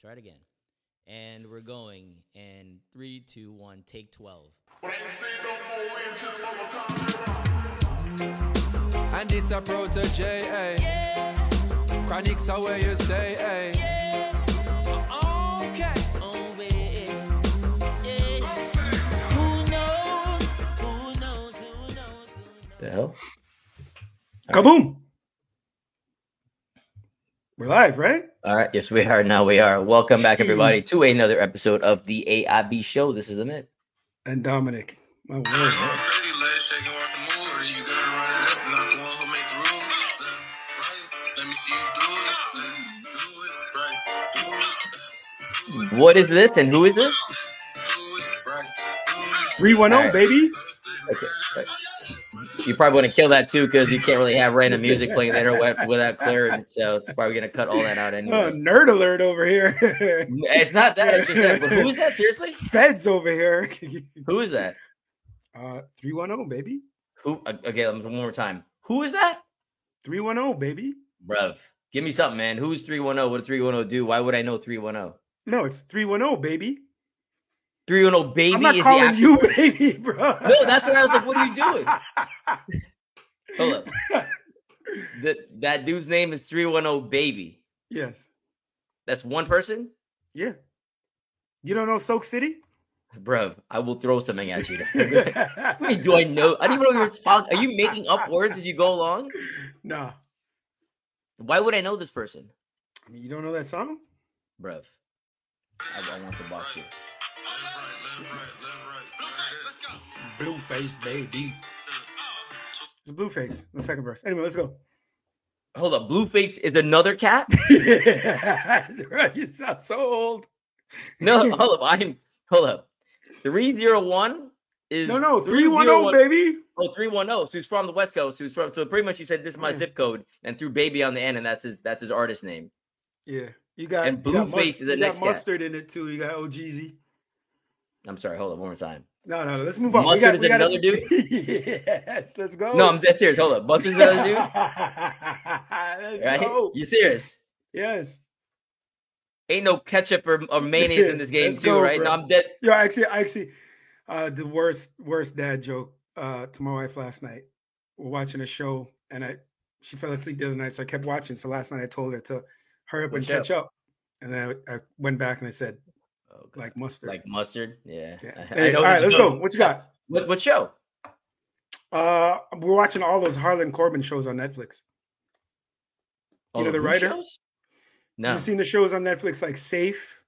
Try it again. And we're going in three, two, one, take 12. And it's a protege, eh? Chronics are where you say, eh? Okay. Oh, babe. Yeah. Who knows? Who knows? Who knows? Who knows? The hell? Kaboom! We're live, right? All right. Yes, we are. Now we are. Welcome back, everybody, to another episode of the AIB show. This is the Mint. And Dominic. My word. Going crazy, legs shaking, want some more. You gotta run it up, not the one who make the rules. Uh, right? Let me see you do it. Uh, do it, right? Do it. Uh, do it. What is this and who is this? Do it, right? 310, baby. Okay. right. You probably want to kill that too because you can't really have random music playing there without, without clearance. So it's probably going to cut all that out Oh, nerd alert over here. It's not that. It's just that. But who is that? Seriously? Feds over here. Who is that? Uh, 310, baby. Who? uh, Okay, one more time. Who is that? 310, baby. Bruv, give me something, man. Who's 310? What does 310 do? Why would I know 310? No, it's 310, baby. 310 baby I'm not is calling the actual. you baby, bro. No, that's what I was like. What are you doing? Hold up. That that dude's name is 310 baby. yes. That's one person? Yeah. You don't know Soak City? Bruv, I will throw something at you. Wait, do I know? I don't even know what you're talking. Are you making up words as you go along? nah. Why would I know this person? I mean, you don't know that song? Bruv, I, I want to box you. Left, right, left, right, left, right. Blueface, baby. It's Blueface. The second verse. Anyway, let's go. Hold up. Blueface is another cat? you sound so old. No, hold up. I'm hold up. 301 is No, no, 301 310, baby. Oh, 310. So he's from the West Coast. He's from so pretty much he said this is my Yeah. zip code and threw baby on the end, and that's his that's his artist name. Yeah. You got And you got Blueface is the you got next cat. mustard in it too. You got OGZ. I'm sorry, hold up one more time. No, no, no. let's move on. We got- we gotta- another dude? yes, let's go. No, I'm dead serious. Hold up. Mustard's another dude? let's Right? go. You serious? Yes. Ain't no ketchup or, or mayonnaise in this game, too, go, right? bro. No, I'm dead. Yo, actually, I actually, uh, the worst, worst dad joke uh, to my wife last night. We're watching a show, and I she fell asleep the other night, so I kept watching. So last night I told her to hurry up and catch up, and then I, I went back and I said Oh, God. like mustard. like mustard. Yeah. yeah. I- I know all what right, you let's know. go. What you got? What, what show? Uh, we're watching all those Harlan Coben shows on Netflix. Oh, know the who writer? shows? No. You've seen the shows on Netflix like Safe,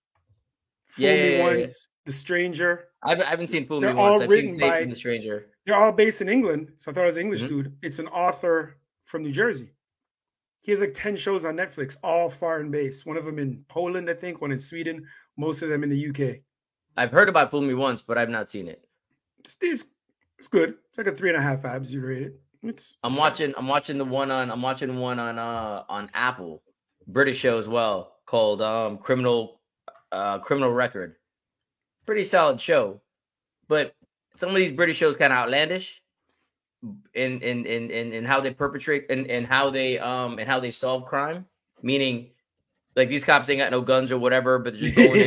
Fool Yeah, Me yeah, yeah, yeah. Once, The Stranger. I haven't, I haven't seen Fool They're Me Once. all I've seen written Safe by- from the Stranger. They're all based in England, so I thought it was an English Mhm. dude. It's an author from New Jersey. He has like 10 shows on Netflix, all foreign based. One of them in Poland, I think, one in Sweden, most of them in the UK. I've heard about Fool Me Once, but I've not seen it. It's, it's, it's good. It's like a three and a half abs you rate it. It's, I'm it's watching. I'm watching the one on. I'm watching one on. Uh, on Apple, British show as well called um Criminal, uh, Criminal Record. Pretty solid show, but some of these British shows kind of outlandish. In in in in in how they perpetrate and and how they um and how they solve crime. Meaning, like these cops ain't got no guns or whatever, but they're just going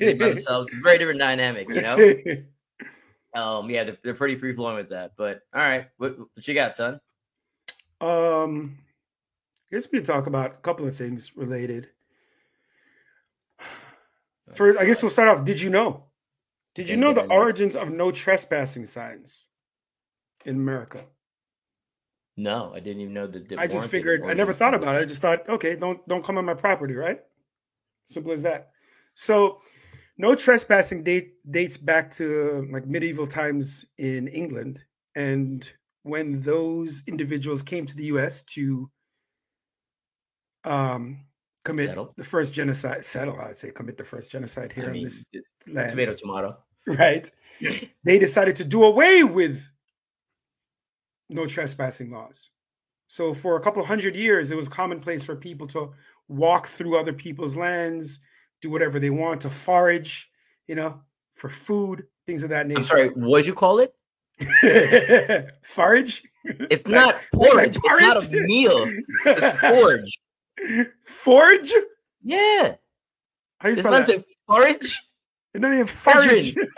in by themselves. It's a very different dynamic, you know. Um, yeah, they're, they're pretty free flowing with that. But all right, what, what you got, son? Um, I guess we could talk about a couple of things related. First, I guess we'll start off. Did you know? Did you know the origins of no trespassing signs in America? No, I didn't even know that. I just figured. I never thought about it. I just thought, okay, don't don't come on my property, right? Simple as that. So, no trespassing date dates back to like medieval times in England, and when those individuals came to the U.S. to um, commit Settle. the first genocide, settle, I'd say, commit the first genocide here I on mean, this land, tomato, tomato. right? they decided to do away with no trespassing laws. So for a couple hundred years, it was commonplace for people to walk through other people's lands, do whatever they want, to forage, you know, for food, things of that nature. I'm sorry. What'd you call it? forage? It's not like porridge. it's not a meal. It's forage. Forage? Yeah. How you spell man that? forage. It's not even forage.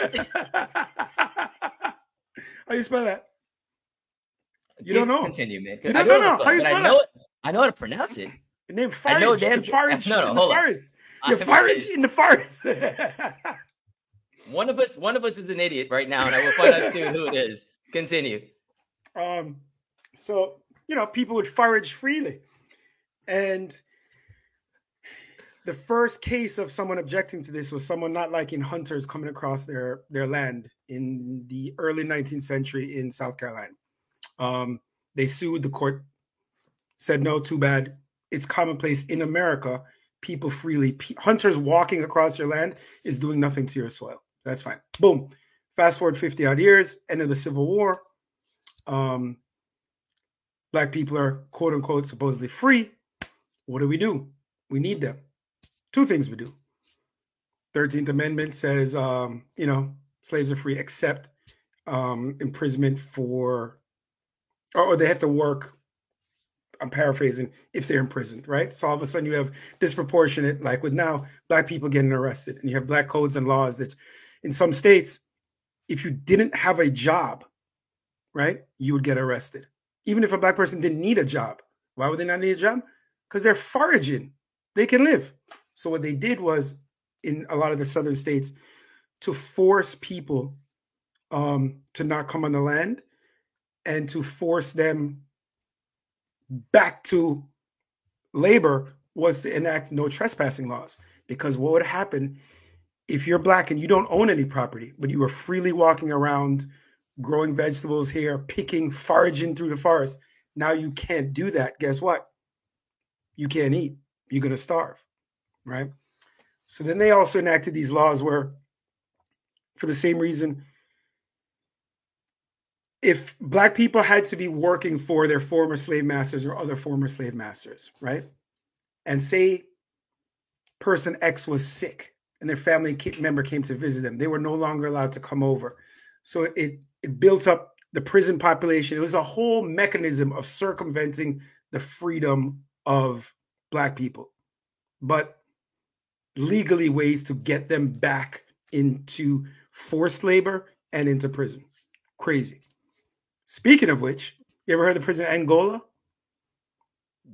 How you spell that? You don't know. Continue, man. You I don't know, know. the How you but I spell know it. I know how to pronounce it. The name I know damn- the forage. no, no, in the hold on. forest. You're I'm forage in the forest. One of us, one of us is an idiot right now, and I will find out soon who it is. Continue. um, so you know, people would forage freely, and the first case of someone objecting to this was someone not liking hunters coming across their their land in the early 19th century in South Carolina. Um, they sued the court, said no, too bad. It's commonplace in America. People freely pe- hunters walking across your land is doing nothing to your soil. That's fine. Boom. Fast forward 50 odd years, end of the Civil War. Um, black people are quote unquote supposedly free. What do we do? We need them. Two things we do. 13th Amendment says, um, you know, slaves are free except um, imprisonment for, or, or they have to work. I'm paraphrasing if they're imprisoned, right? So all of a sudden you have disproportionate, like with now, black people getting arrested, and you have black codes and laws that in some states, if you didn't have a job, right, you would get arrested. Even if a black person didn't need a job. Why would they not need a job? Because they're foraging. They can live. So what they did was in a lot of the southern states to force people um, to not come on the land and to force them back to labor was to enact no trespassing laws. Because what would happen if you're black and you don't own any property, but you were freely walking around, growing vegetables here, picking, foraging through the forest? Now you can't do that. Guess what? You can't eat. You're going to starve, right? So then they also enacted these laws where, for the same reason, if black people had to be working for their former slave masters or other former slave masters, right? And say person X was sick and their family member came to visit them, they were no longer allowed to come over. So it it built up the prison population. It was a whole mechanism of circumventing the freedom of black people, but legally ways to get them back into forced labor and into prison. Crazy. Speaking of which, you ever heard of the prison Angola?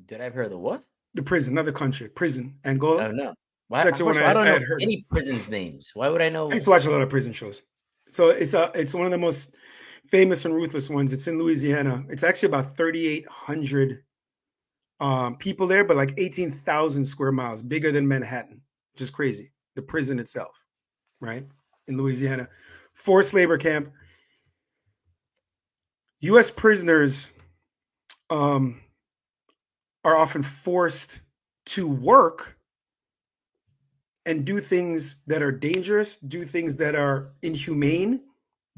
Did I ever hear the what? The prison, another country, prison Angola. I don't know. Why, It's actually first of all, I- I don't I know any prisons' names. Why would I know? I used to watch a lot of prison shows. So it's a it's one of the most famous and ruthless ones. It's in Louisiana. It's actually about 3,800 um, people there, but like 18,000 square miles, bigger than Manhattan, Just crazy. The prison itself, right? In Louisiana. Forced labor camp. US prisoners um, are often forced to work and do things that are dangerous, do things that are inhumane,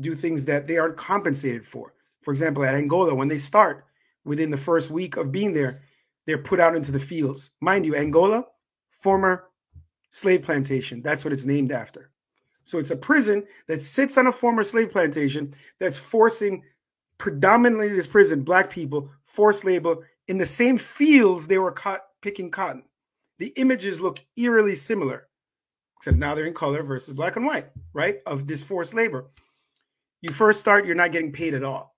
do things that they aren't compensated for. For example, at Angola, when they start within the first week of being there, they're put out into the fields. Mind you, Angola, former slave plantation. That's what it's named after. So it's a prison that sits on a former slave plantation that's forcing predominantly this prison, black people, forced labor in the same fields they were caught picking cotton. The images look eerily similar except now they're in color versus black and white, right? Of this forced labor. You first start, you're not getting paid at all.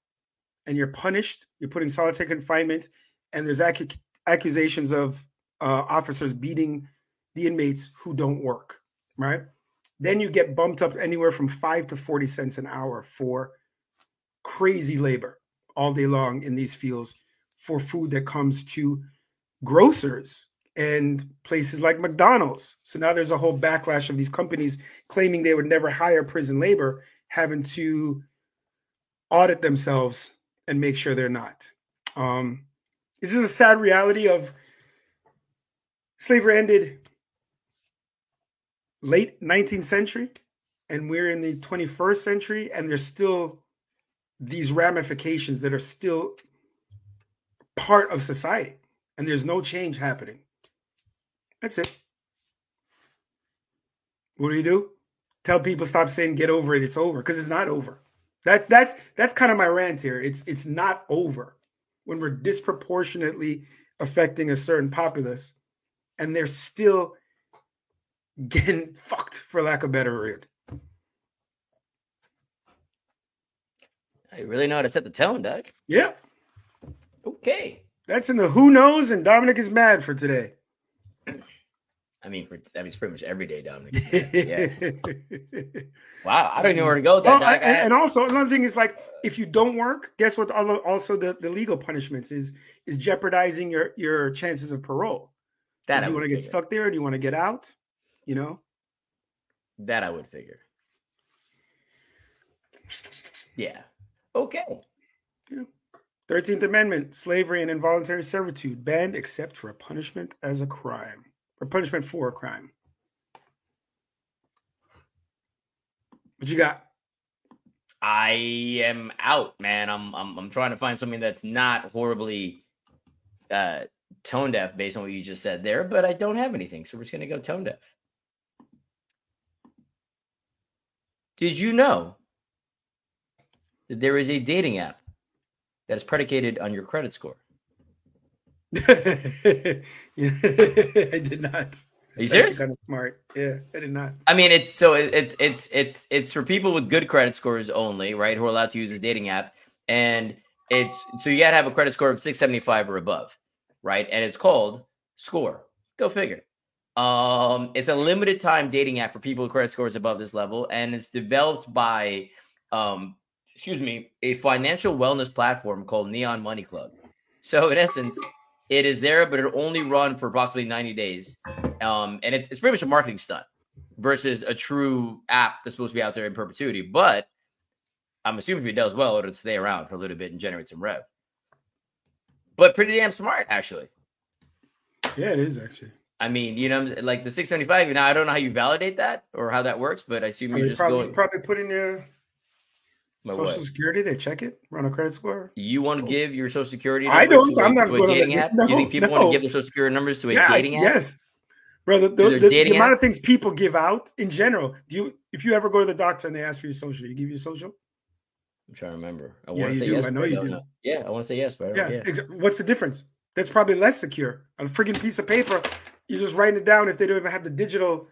And you're punished, you're put in solitary confinement, and there's accu- accusations of uh, officers beating the inmates who don't work, right? Then you get bumped up anywhere from five to 40 cents an hour for crazy labor all day long in these fields for food that comes to grocers and places like McDonald's. So now there's a whole backlash of these companies claiming they would never hire prison labor, having to audit themselves and make sure they're not. Um, this is a sad reality of slavery ended late 19th century, and we're in the 21st century, and there's still these ramifications that are still part of society, and there's no change happening. That's it. What do you do? Tell people stop saying get over it. It's over because it's not over. That that's that's kind of my rant here. It's it's not over when we're disproportionately affecting a certain populace, and they're still getting fucked for lack of better word. I really know how to set the tone, Doug. Yep. Okay. that's in the who knows, and Dominic is mad for today. I mean, for, I mean, it's pretty much every day, Dominic. yeah. Wow. I don't know where to go with that. Well, I- and, and also another thing is like if you don't work, guess what? al- Also, the, the legal punishments is is jeopardizing your your chances of parole. So That do you want to get figure. stuck there? Or Do you want to get out? You know. that I would figure. Yeah. Okay. Thirteenth Amendment: slavery and involuntary servitude banned except for a punishment as a crime or punishment for a crime. What you got? I am out, man. I'm I'm I'm trying to find something that's not horribly uh tone deaf based on what you just said there, but I don't have anything, so we're just gonna go tone deaf. Did you know that there is a dating app that is predicated on your credit score? I did not. Are you serious? Kind of smart. Yeah, I did not. I mean, it's so it's it's it's it's for people with good credit scores only, right? Who are allowed to use this dating app, and it's so you gotta have a credit score of six seventy five or above, right? And it's called Score. Go figure. Um, it's a limited time dating app for people with credit scores above this level, and it's developed by, um, excuse me, a financial wellness platform called Neon Money Club. So in essence, it is there, but it'll only run for approximately ninety days um, and it's, it's pretty much a marketing stunt versus a true app that's supposed to be out there in perpetuity. But I'm assuming if it does well, it'll stay around for a little bit and generate some rev. But pretty damn smart, actually. Yeah, it is actually. I mean, you know, like the 675. Now, I don't know how you validate that or how that works, but I assume you just probably go. probably put in your My social what? security. They check it, run a credit score. You want to oh. give your social security? I don't. To a, I'm not to a dating app. No, you think people want to give their social security numbers to a yeah, dating app? yes, bro. The, the, the- the amount of things people give out in general. Do you, if you ever go to the doctor and they ask for your social, you give your social? I'm trying to remember. I Yeah, want to say do. yes. I know you don't do. Yeah, I want to say yes, but Yeah. yeah. exa- What's the difference? That's probably less secure. On a freaking piece of paper, you're just writing it down. If they don't even have the digital,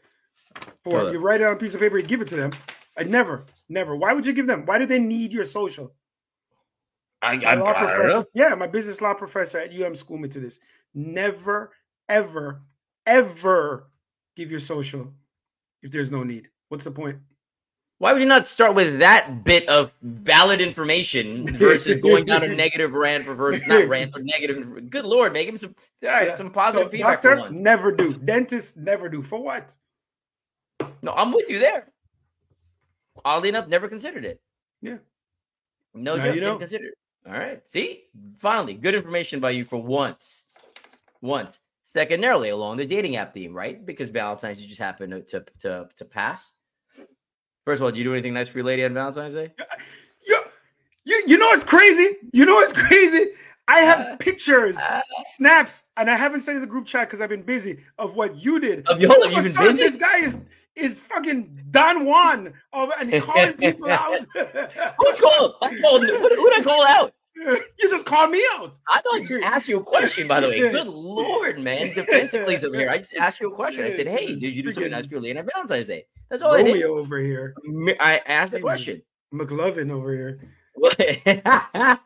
for you write it on a piece of paper, you give it to them. I never, never. Why would you give them? Why do they need your social? I, My I, law I professor, yeah, my business law professor at UM schooled me to this. Never, ever, ever give your social if there's no need. What's the point? Why would you not start with that bit of valid information versus going down a negative rant for versus not rant but negative? Good lord, make him some all right, Yeah. some positive So, feedback doctor, for once. never do. Dentist, never do. For what? No, I'm with you there. Oddly enough, never considered it. Yeah. No Now joke, you didn't consider it. All right. See? Finally, good information by you for once. Once. Secondarily, along the dating app theme, right? Because Valentine's you just happened to, to to to pass. First of all, did you do anything nice for your lady on Valentine's Day? You, you, you know what's crazy? You know what's crazy? I have Uh, pictures, uh. snaps, and I haven't sent in the group chat because I've been busy of what you did. Of your- All you've been busy? This guy is is fucking Don Juan of, and calling people out. Who's called? I called who did I call out? you just called me out. I thought I just asked you a question, by the way. Good lord, man. Defensively over here. I just asked you a question. I said, hey, did you do something nice for on Valentine's Day? That's all I did. Over here, I asked a question. McLovin over here.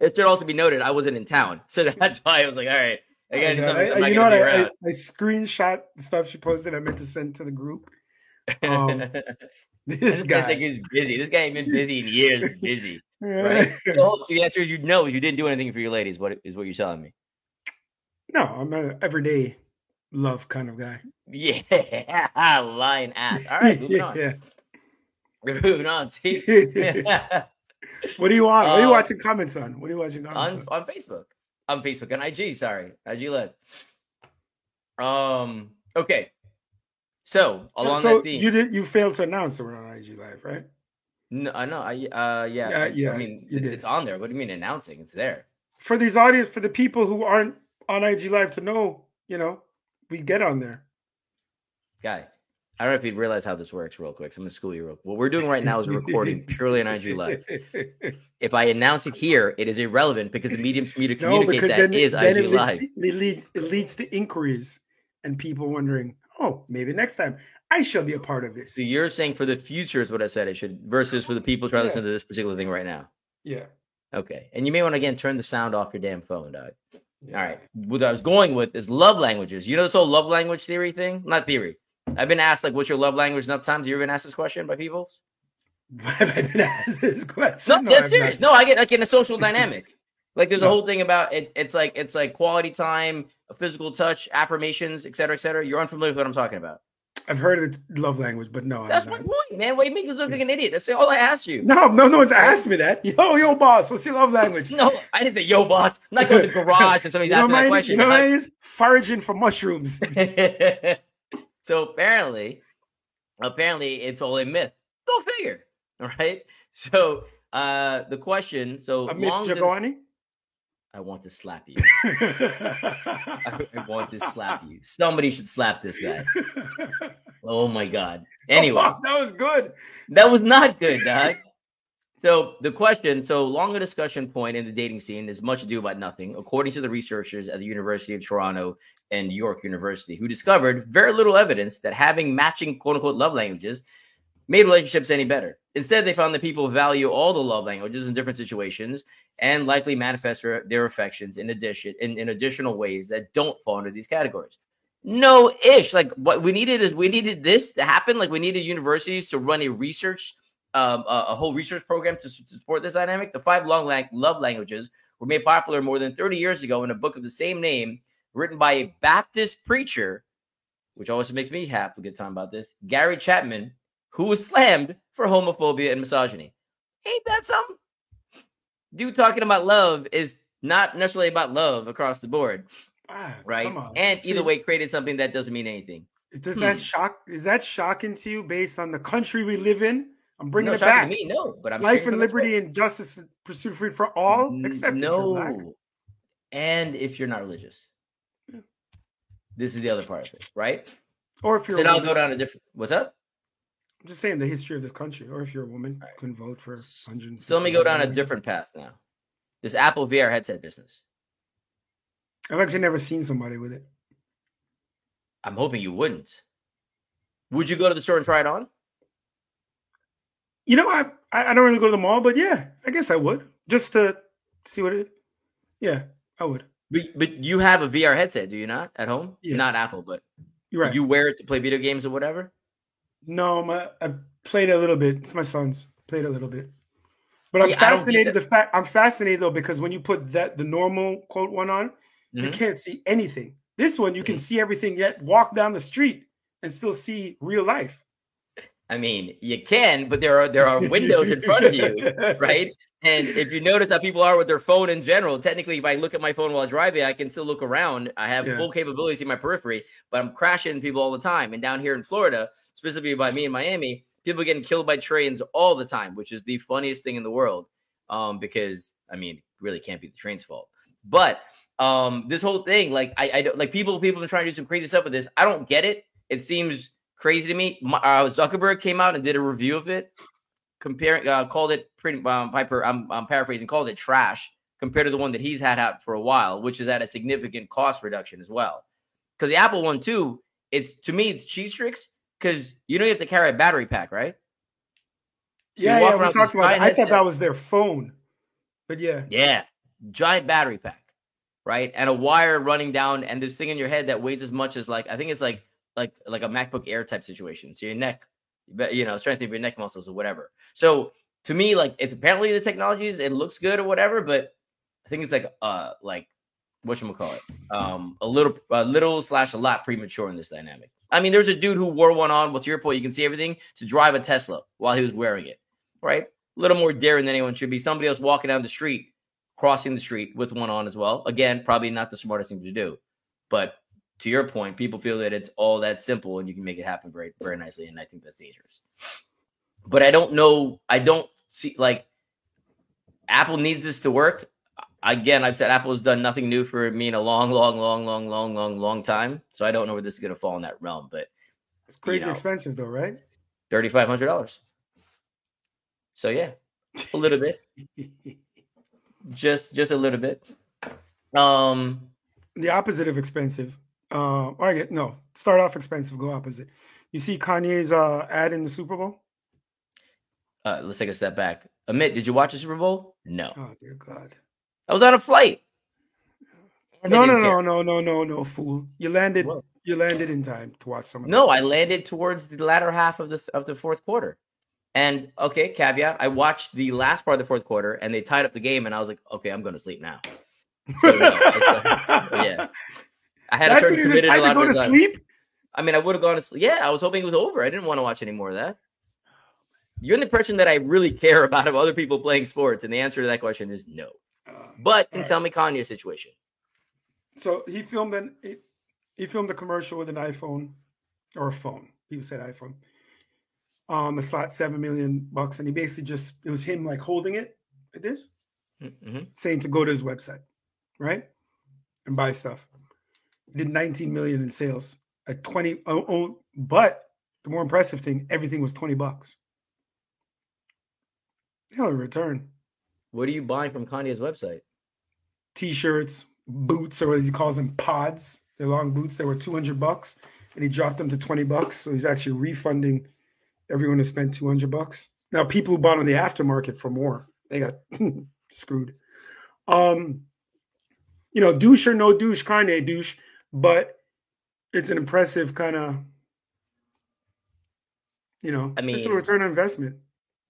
it should also be noted I wasn't in town, so that's why I was like, all right, I gotta do I- something. I- you know what? I, I. I screenshot the stuff she posted. I meant to send to the group. Um, This this guy's like guy. he's busy. This guy ain't been busy in years. Busy, right? so the answer is you know you didn't do anything for your ladies. What is what you're telling me? no, I'm an everyday love kind of guy. Yeah, lying ass. All right, moving on. yeah. Moving on. See. what do you want? What are you Uh, watching comments on? What are you watching comments on on? on Facebook. On Facebook on IG. Sorry, IG Live. Um. Okay. So along so that theme, you did you failed to announce that we're on IG Live, right? no, I know. I uh yeah. Yeah, I, yeah, I mean, you it- did. it's on there. What do you mean announcing? It's there. For these audience, for the people who aren't on IG Live to know, you know, we get on there. Guy, I don't know if you realize how this works real quick. So I'm gonna school you real. What we're doing right now is a recording purely on IG Live. If I announce it here, it is irrelevant because the medium for me to communicate because that then, is then IG it, leads Live. it leads it leads to inquiries and people wondering, oh, maybe next time I shall be a part of this. So you're saying for the future is what I said it should versus for the people trying to listen to this particular thing right now. Yeah. Okay. And you may want to again turn the sound off your damn phone, dog. All right. What I was going with is love languages. You know this whole love language theory thing? Not theory. I've been asked like, "What's your love language?" Enough times. You ever been asked this question by people? Have I been asked this No, question? that's I've serious. not. No, I get like in a social dynamic. Like there's a No. whole thing about it. It's like it's like quality time, physical touch, affirmations, et cetera, et cetera. You're unfamiliar with what I'm talking about. I've heard of the love language, but no, That's my point, man. Why you make me look like an idiot? That's all I asked you. No, no, no one's asked me that. Yo, yo, boss, what's your love language? No, I didn't say yo, boss. I'm not going to the garage and somebody's you know asking that question. You know what Like- is? Foraging for mushrooms. so apparently, apparently it's all a myth. Go figure. All right. So uh the question, so A myth, Jagani? I want to slap you. I, I want to slap you. Somebody should slap this guy. Oh my god. Oh, anyway, that was good. that was not good, dog. So the question, so longer discussion point in the dating scene is much ado about nothing, according to the researchers at the University of Toronto and York University, who discovered very little evidence that having matching quote unquote love languages made relationships any better. Instead, they found that people value all the love languages in different situations and likely manifest their, affections in addition in, in additional ways that don't fall under these categories. No ish. Like what we needed is we needed this to happen. Like we needed universities to run a research, um, a, a whole research program to, to support this dynamic. The five long lang- love languages were made popular more than 30 years ago in a book of the same name, written by a Baptist preacher, which always makes me have a good time about this. Gary Chapman, who was slammed for homophobia and misogyny. Ain't that something? Dude talking about love is not necessarily about love across the board, Ah, right? come on. And either See, way, created something that doesn't mean anything. does that hmm. shock? Is that shocking to you based on the country we live in? I'm bringing no, it shocking back. to me, no. But I'm Life and liberty and justice and pursuit of freedom for all, N- except if you're black. no. And if you're not religious, Yeah. this is the other part of it, right? Or if you're So a now I'll go down a different. What's up? I'm just saying the history of this country, or if you're a woman, Right. couldn't vote for 100. So let me go down a different path now. This Apple VR headset business. I've actually never seen somebody with it. I'm hoping you wouldn't. Would you go to the store and try it on? You know, I I don't really go to the mall, but yeah, I guess I would just to see what it. Yeah, I would. But, but you have a VR headset, do you not? At home? Yeah. Not Apple, but right. you wear it to play video games or whatever? No, my I played a little bit. It's my son's played a little bit. But See, I'm I don't get fascinated. The fact I'm fascinated though because when you put that the normal quote one on, you Mhm. can't see anything. This one you can Mhm. see everything. Yet walk down the street and still see real life. I mean, you can, but there are there are windows in front of you, right? And if you notice how people are with their phone in general, technically, if I look at my phone while driving, I can still look around. I have Yeah. full capabilities in my periphery, but I'm crashing people all the time. And down here in Florida, specifically by me in Miami, people getting killed by trains all the time, which is the funniest thing in the world. Um, because I mean, really can't be the train's fault. But um, this whole thing, like I, I don't like people. People have been trying to do some crazy stuff with this. I don't get it. It seems crazy to me. My, uh, Zuckerberg came out and did a review of it, comparing, uh, called it pretty. Um, Piper, I'm, I'm paraphrasing, called it trash compared to the one that he's had out for a while, which is at a significant cost reduction as well. Because the Apple one too, it's to me it's cheese tricks because you know you have to carry a battery pack, right? So yeah, yeah. We talked about. That. I thought that was their phone, but yeah, Yeah, giant battery pack, right? And a wire running down, and this thing in your head that weighs as much as like I think it's like like like a MacBook Air type situation. So your neck, but you know, strength of your neck muscles or whatever. So to me, like it's apparently the technologies, it looks good or whatever, but I think it's like uh like what you call it, um, a little a little slash a lot premature in this dynamic. I mean, there's a dude who wore one on. What's your point? You can see everything to drive a Tesla while he was wearing it, right? A little more daring than anyone should be. Somebody else walking down the street crossing the street with one on as well. Again, probably not the smartest thing to do. But to your point, people feel that it's all that simple and you can make it happen very, very nicely. And I think that's dangerous. But I don't know. I don't see like Apple needs this to work. Again, I've said Apple has done nothing new for me in a long, long, long, long, long, long, long time. So I don't know where this is going to fall in that realm. But it's crazy know. expensive though, right? thirty five hundred dollars. So yeah, a little bit, just just a little bit. Um, the opposite of expensive Uh, or I get no. Start off expensive, go opposite. You see Kanye's uh, ad in the Super Bowl? Uh, let's take a step back. Amit, did you watch the Super Bowl? No. Oh dear God! I was on a flight. No, no, no, no, no, no, no, fool! You landed. What? You landed in time to watch some of No. I landed towards the latter half of the of the fourth quarter. And okay, caveat, I watched the last part of the fourth quarter and they tied up the game and I was like, okay, I'm going to sleep now. So, no, uh, yeah. I had a That's when you committed a lot to go of to time. sleep. I mean, I would have gone to sleep. Yeah, I was hoping it was over. I didn't want to watch any more of that. You're in the impression that I really care about of other people playing sports, and the answer to that question is no. Uh, But can Alright. tell me Kanye's situation. So he filmed an he, he filmed a commercial with an iPhone or a phone. People said iPhone. Um, the slot seven million bucks, and he basically just it was him like holding it like this, hmm saying to go to his website, right, and buy stuff. Did 19 million in sales at 20. Oh, oh, but the more impressive thing, everything was 20 bucks. Hell, in return, What are you buying from Kanye's website? t-shirts, boots, or as he calls them, pods. They're long boots that were 200 bucks, and he dropped them to 20 bucks. So he's actually refunding everyone who spent 200 bucks. Now, people who bought on the aftermarket for more, they got screwed. Um, you know, douche or no douche, Kanye douche, but it's an impressive kind of, you know, I mean it's a return on investment.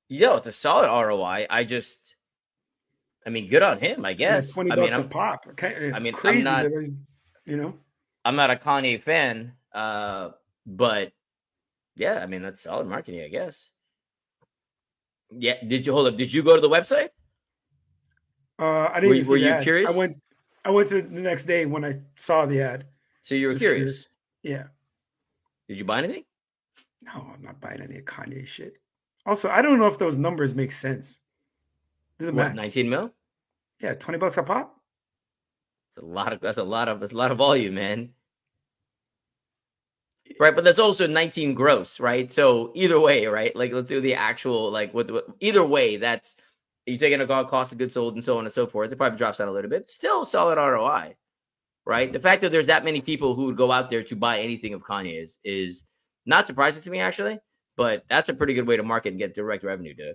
Yo, it's a solid ROI. I just, I mean, good on him, I guess. it's 20 I mean, bucks a I'm, pop. Okay, I mean, I'm not- I- you know, I'm not a Kanye fan, uh, but yeah, I mean, that's solid marketing, I guess. Yeah. Did you hold up? Did you go to the website? Uh, I didn't Were even you- see were you curious? I went. I went to the next day when I saw the ad. So you were Just curious. Yeah. Did you buy anything? No, I'm not buying any of Kanye shit. Also, I don't know if those numbers make sense. Do the What, maths. 19 mil? Yeah, twenty bucks a pop. That's a lot of that's a lot of that's a lot of volume, man. Right, but that's also 19 gross, right? So either way, right? Like let's do the actual like with, with either way, that's you taking a co- cost of goods sold and so on and so forth. It probably drops down a little bit. Still solid ROI, right? The fact that there's that many people who would go out there to buy anything of Kanye's is not surprising to me actually, but that's a pretty good way to market and get direct revenue to.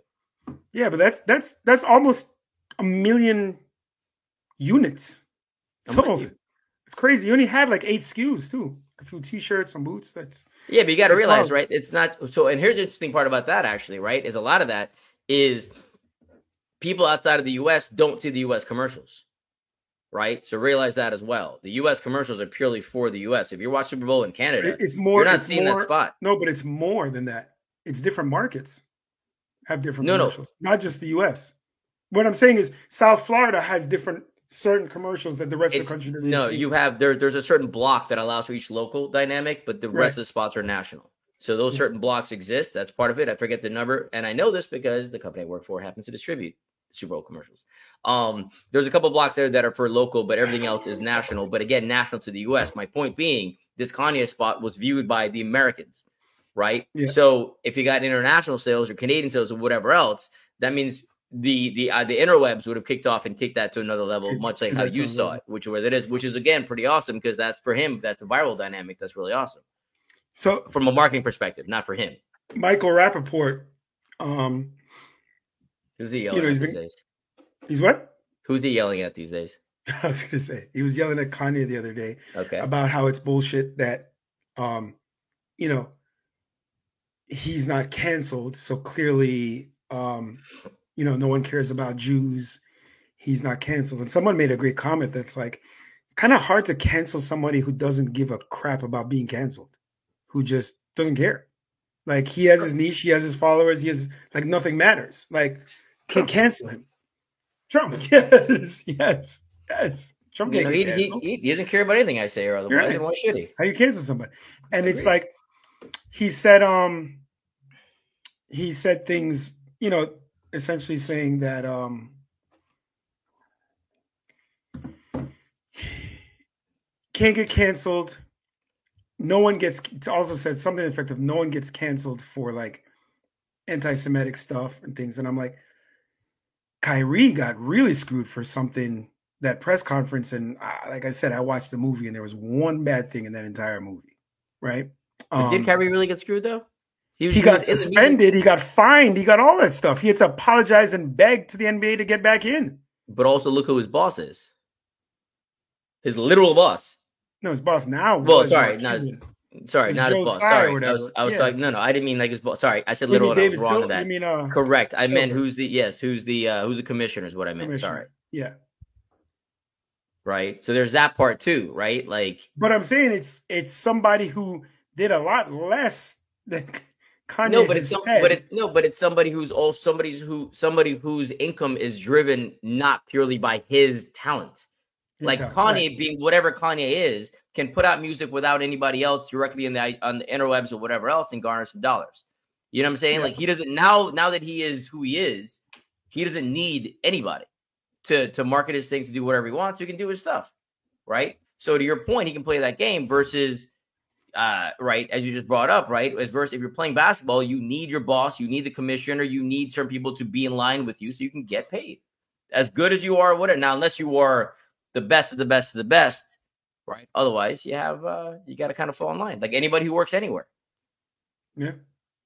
Yeah, but that's that's that's almost a million units. I'm So it's crazy. You only had like eight SKUs too. A few t-shirts, some boots. That's Yeah, but you got to realize, wild. right? It's not so. And here's the interesting part about that, actually, right? Is a lot of that is people outside of the U.S. don't see the U.S. commercials, right? So realize that as well. The U.S. commercials are purely for the U.S. If you watch Super Bowl in Canada, it's more. you're not seeing more, that spot. No, but it's more than that. It's different markets have different No, no. commercials, not just the U.S. What I'm saying is South Florida has different certain commercials that the rest of the country doesn't. no, see. you have there. There's a certain block that allows for each local dynamic, but the Right. rest of the spots are national. So those certain blocks exist. That's part of it. I forget the number, and I know this because the company I work for happens to distribute Super Bowl commercials. Um, there's a couple blocks there that are for local, but everything else is national. But again, national to the U.S. My point being, this Kanye spot was viewed by the Americans, right? Yeah. So if you got international sales or Canadian sales or whatever else, that means the the uh, the interwebs would have kicked off and kicked that to another level, much like how you saw it, which is where that is, which is again pretty awesome because that's for him. That's a viral dynamic. That's really awesome so from a marketing perspective, not for him. Michael Rapaport, um, Who's he yelling know, at he's these been- days? he's what? Who's he yelling at these days? I was gonna say he was yelling at Kanye the other day Okay, about how it's bullshit that, um, you know, he's not canceled. So clearly, um, you know, no one cares about Jews. He's not canceled. And someone made a great comment that's like, it's kind of hard to cancel somebody who doesn't give a crap about being canceled, who just doesn't care. Like he has his niche, he has his followers, he has like nothing matters. Like, can't cancel him. Trump, yes, yes, yes. Trump you know, he, get he, canceled. he, he doesn't care about anything I say or otherwise, right. and why should he? How you cancel somebody? And it's like he said, um, he said things, you know, essentially saying that um can't get canceled. No one gets it's also said something to the effect of no one gets canceled for like anti-Semitic stuff and things. And I'm like, Kyrie got really screwed for something that press conference, and I, like I said, I watched the movie, and there was one bad thing in that entire movie, right? But did Um, Kyrie really get screwed though? he was- got was in the meeting. suspended, he got fined, he got all that stuff. He had to apologize and beg to the NBA to get back in. But also look who his boss is. His literal boss. No, his boss now. Well, sorry, not- Cuban. Sorry, not Joe his boss. Sorry, I was, I was Yeah. talking. No, no, I didn't mean like his boss. Sorry, I said You mean literal. and I was wrong Sil- that. You mean uh, Correct. I meant who's the yes, who's the uh who's the commissioner is what I meant. Sorry. Yeah, Right. So there's that part too, right? Like but I'm saying it's it's somebody who did a lot less than Kanye no, but it's some, but it no, but it's somebody who's all somebody's who somebody whose income is driven not purely by his talent. His like talent, Kanye right. being whatever Kanye is, can put out music without anybody else directly in the on the interwebs or whatever else and garner some dollars. You know what I'm saying? Yeah. Like he doesn't now now that he is who he is, he doesn't need anybody to to market his things to do whatever he wants. He can do his stuff, right? So to your point, he can play that game versus uh right as you just brought up right as versus if you're playing basketball you need your boss you need the commissioner you need certain people to be in line with you so you can get paid as good as you are whatever now unless you are the best of the best of the best right otherwise you have uh you got to kind of fall in line like anybody who works anywhere Yeah.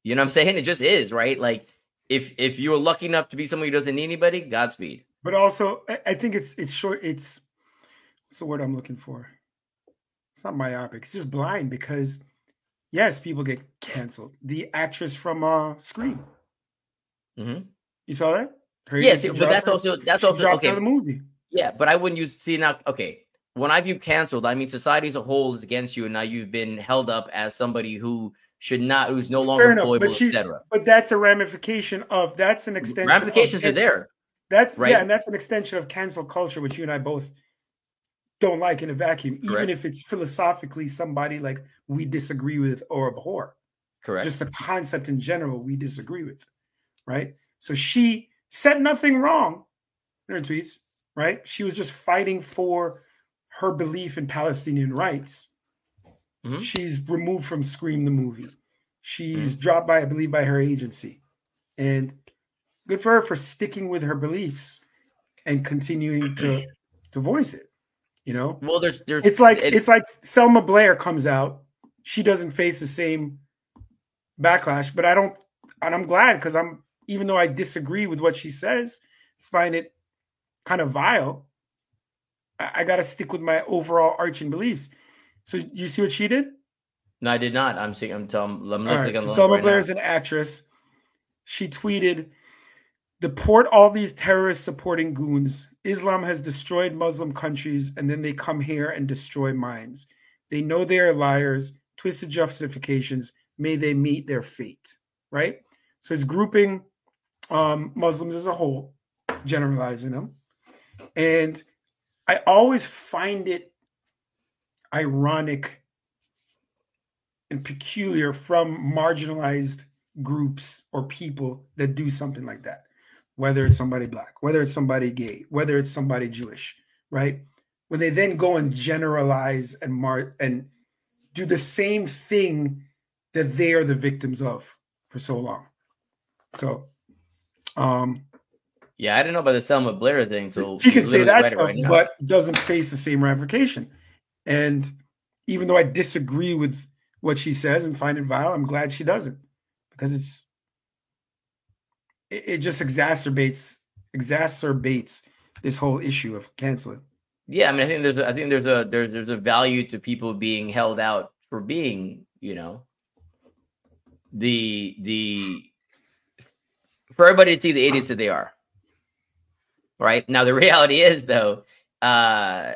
you know what i'm saying it just is right like if if you're lucky enough to be someone who doesn't need anybody godspeed But also, I- think it's it's short. It's what's the word I'm looking for? It's not myopic. It's just blind because yes, people get canceled. The actress from uh Scream, hmm you saw that? Her yes agency but that's her- also that's also okay the movie. Yeah, but I wouldn't use see now. Okay, when I view canceled, I mean society as a whole is against you, and now you've been held up as somebody who should not, who's no longer enough, employable, etc. But that's a ramification of that's an extension. of Ramifications are there. That's right? yeah, and that's an extension of cancel culture, which you and I both don't like in a vacuum, even Correct. if it's philosophically somebody like we disagree with or abhor. Correct. just the concept in general we disagree with, right? So she said nothing wrong in her tweets, right? She was just fighting for her belief in Palestinian rights. Mhm. She's removed from Scream the movie. She's Mm-hmm. dropped by, I believe, by her agency, and good for her for sticking with her beliefs and continuing to to voice it. You know, well, there's there's it's like it- it's like Selma Blair comes out. She doesn't face the same backlash, but I don't, and I'm glad because I'm even though I disagree with what she says, find it kind of vile. I, I got to stick with my overall arching beliefs. So you see what she did? no, I did not. I'm seeing. I'm telling. I'm looking right. So the Selma right Blair now. is an actress. She tweeted, "Deport all these terrorist supporting goons. Islam has destroyed Muslim countries, and then they come here and destroy minds. They know they are liars, twisted justifications. May they meet their fate." Right. So it's grouping um, Muslims as a whole, generalizing them, and I always find it ironic and peculiar from marginalized groups or people that do something like that whether it's somebody black whether it's somebody gay whether it's somebody jewish right? When they then go and generalize and mar and do the same thing that they are the victims of for so long. So um Yeah, I didn't know about the Selma Blair thing. So she can say that stuff, right but doesn't face the same ramification. And even though I disagree with what she says and find it vile, I'm glad she doesn't because it's it, it just exacerbates exacerbates this whole issue of canceling. Yeah, I mean, I think there's, a, I think there's a, there's, there's a value to people being held out for being, you know, the, the, for everybody to see the idiots that they are. Right now, the reality is though, uh,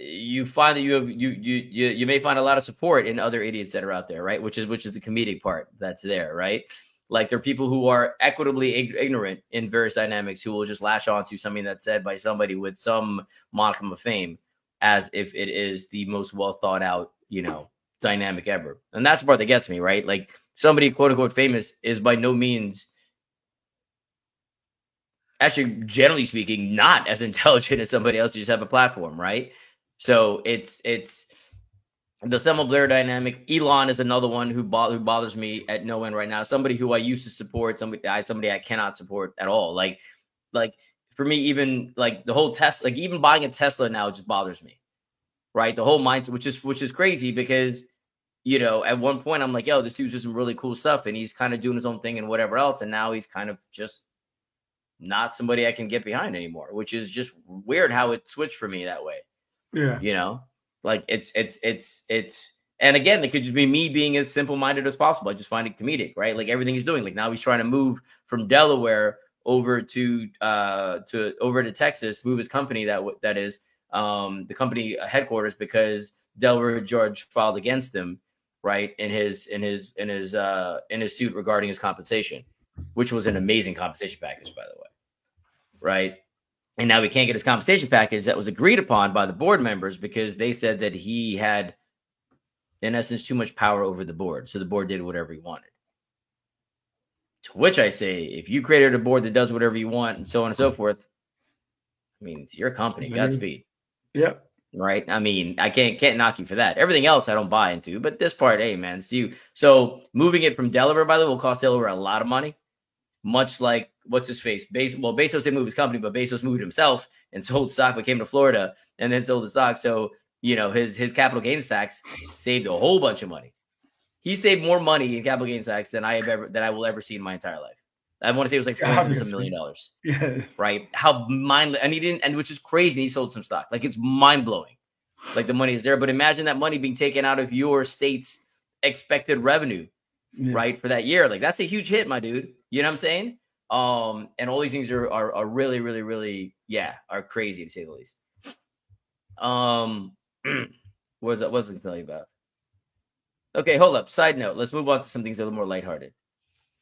you find that you have you you you you may find a lot of support in other idiots that are out there, right? Which is which is the comedic part that's there, right? Like there are people who are equitably ig- ignorant in various dynamics who will just lash on to something that's said by somebody with some modicum of fame as if it is the most well thought out, you know, dynamic ever. And that's the part that gets me, right? Like somebody quote unquote famous is by no means actually generally speaking not as intelligent as somebody else who just have a platform, right? So it's it's the Selma Blair dynamic. Elon is another one who, bo- who bothers me at no end right now. Somebody who I used to support, somebody I somebody I cannot support at all. Like like for me, even like the whole Tesla, like even buying a Tesla now just bothers me. Right. The whole mindset, which is which is crazy because you know, at one point I'm like, yo, this dude's just some really cool stuff, and he's kind of doing his own thing and whatever else, and now he's kind of just not somebody I can get behind anymore, which is just weird how it switched for me that way. Yeah. You know, like it's it's it's it's and again, it could just be me being as simple minded as possible. I just find it comedic, right? Like everything he's doing. Like now he's trying to move from Delaware over to uh to over to Texas, move his company that that is um the company headquarters because Delaware judge filed against him, right? In his in his in his uh in his suit regarding his compensation, which was an amazing compensation package, by the way. Right. And now we can't get his compensation package that was agreed upon by the board members because they said that he had in essence, too much power over the board. So the board did whatever he wanted. To which I say, if you created a board that does whatever you want and so on and so forth, I mean, it's your company. Godspeed. Yep. Right. I mean, I can't can't knock you for that. Everything else I don't buy into, but this part, hey man, it's you. So moving it from Delaware, by the way, will cost Delaware a lot of money. Much like what's his face? Base well, Bezos didn't move his company, but Bezos moved himself and sold stock, but came to Florida and then sold the stock. So you know his his capital gains tax saved a whole bunch of money. He saved more money in capital gains tax than I have ever than I will ever see in my entire life. I want to say it was like hundred Obviously. million dollars, Yes. right? How mind and he didn't, and which is crazy. He sold some stock, like it's mind blowing. Like the money is there, but imagine that money being taken out of your state's expected revenue, Yeah. right, for that year. Like that's a huge hit, my dude. You know what I'm saying? Um, and all these things are are, are really, really, really, yeah, are crazy to say the least. Um, what was that? What was I gonna tell you about? Okay, hold up. Side note. Let's move on to some things a little more lighthearted.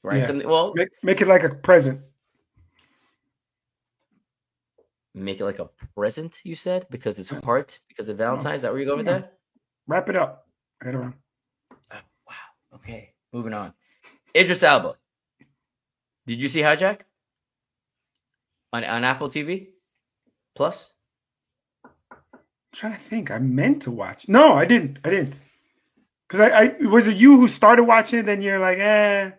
Right? Yeah. Something, well, Make, make it like a present. make it like a present. You said because it's heart because of Valentine's. Is that where you go with Yeah. that? Wrap it up. Right around. Uh, wow. Okay, moving on. Idris Elba. Did you see Hijack on on Apple TV Plus? I'm trying to think. I meant to watch. No, I didn't. I didn't. Because I, I was it you who started watching it, then you're like, eh.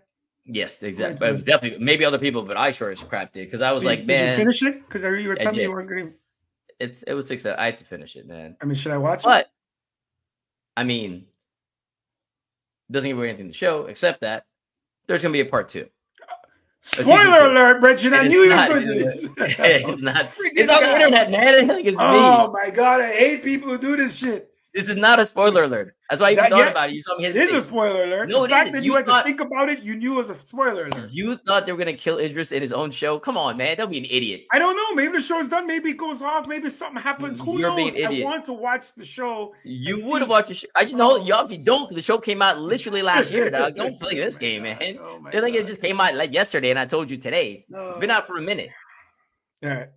Yes, exactly. But it was definitely maybe other people, but I sure as crap did because I was like, did man, Did you finish it? Because you were telling me you weren't gonna. it's it was six. I had to finish it, man. I mean, should I watch it? But I mean, doesn't give away anything to show except that there's gonna be a part two. Spoiler alert, Bridget! I knew you were going to do this. it's not. Freaking It's not the internet, man. Like it's Oh me. my god, I hate people who do this shit. This is not a spoiler alert. That's why you That- thought yeah, about it. You saw me It hesitate. is a spoiler alert. No, the it fact isn't. that You you, had thought- to think about it, you knew it was a spoiler alert. You thought they were gonna kill Idris in his own show? Come on, man. Don't be an idiot. I don't know. Maybe the show's done. Maybe it goes off. Maybe something happens. Who You're knows? I want to watch the show. You would watched the show. I just know oh. you obviously don't. The show came out literally last year, dog. Don't play this Oh game, God. man. Oh my They think it God. just came out like yesterday, and I told you today. No. It's been out for a minute. All right.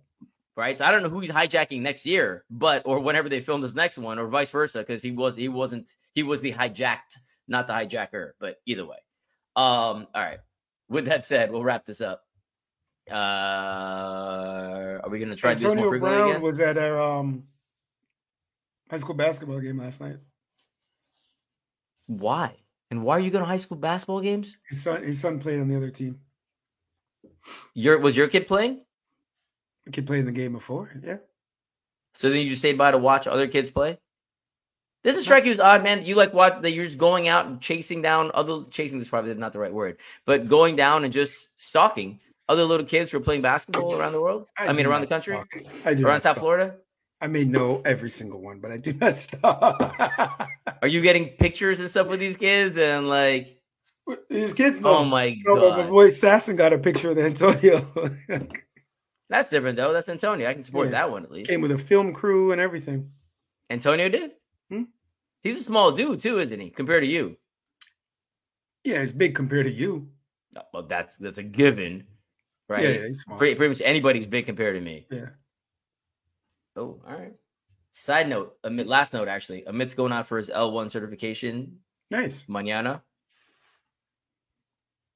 Right? So I don't know who he's hijacking next year, but or whenever they film this next one, or vice versa, because he was he wasn't he was the hijacked, not the hijacker. But either way, um, all right. With that said, we'll wrap this up. Uh, are we gonna try to do this more Brown again? was at our um, high school basketball game last night. Why? And why are you going to high school basketball games? His son, his son played on the other team. Your was your kid playing? Kid played in the game before. Yeah. So then you just stayed by to watch other kids play? This is strike you as odd, man? You like what that you're just going out and chasing down other chasing is probably not the right word, but going down and just stalking other little kids who are playing basketball around the world. I, mean, around the country. I do around South. Florida. I may know every single one, but I do not stop. Are you getting pictures and stuff with these kids and like? These kids know. Oh my No, but my boy Sasson got a picture of Antonio. that's different though. That's Antonio. I can support Yeah. that one at least. Came with a film crew and everything. Antonio did. Hmm? He's a small dude too, isn't he? Compared to you. Yeah, it's big compared to you. No, Well, that's that's a given, right? Yeah, yeah, he's small. Pretty, pretty much anybody's big compared to me. Yeah. Oh, all right. Side note, Amit, last note actually, Amit's going out for his L1 certification Nice. mañana.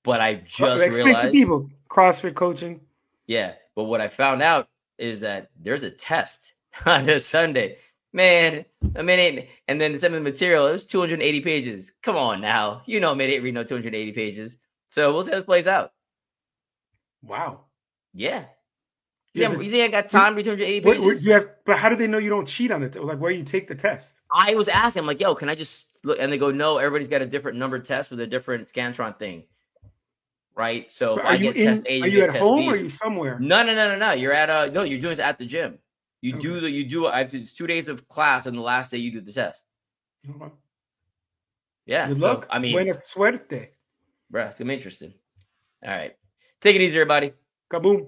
But I just to realized, people CrossFit coaching. Yeah. But what I found out is that there's a test on a Sunday. Man, I mean, ain't- and then some of the material, it was 280 pages. Come on now. You know, ain't read no 280 pages. So we'll see how this plays out. Wow. Yeah. You Yeah, have you think I got time to return your eight What- what- pages? you have, but how do they know you don't cheat on it? Like where you take the test? I was asking, I'm like, yo, can I just look? And they go, no, everybody's got a different number test with a different Scantron thing. Right? So if I get in? test A, Are you you get at test home B. or are you somewhere? No, no, no, no, no. You're at a no, you're doing this at the gym. You do Okay. the you do I have to, it's two days of class and the last day you do the test. Okay. Yeah. Good so, luck. I mean, Buena suerte. bruh, it's gonna be interesting. All right. Take it easy, everybody. Kaboom.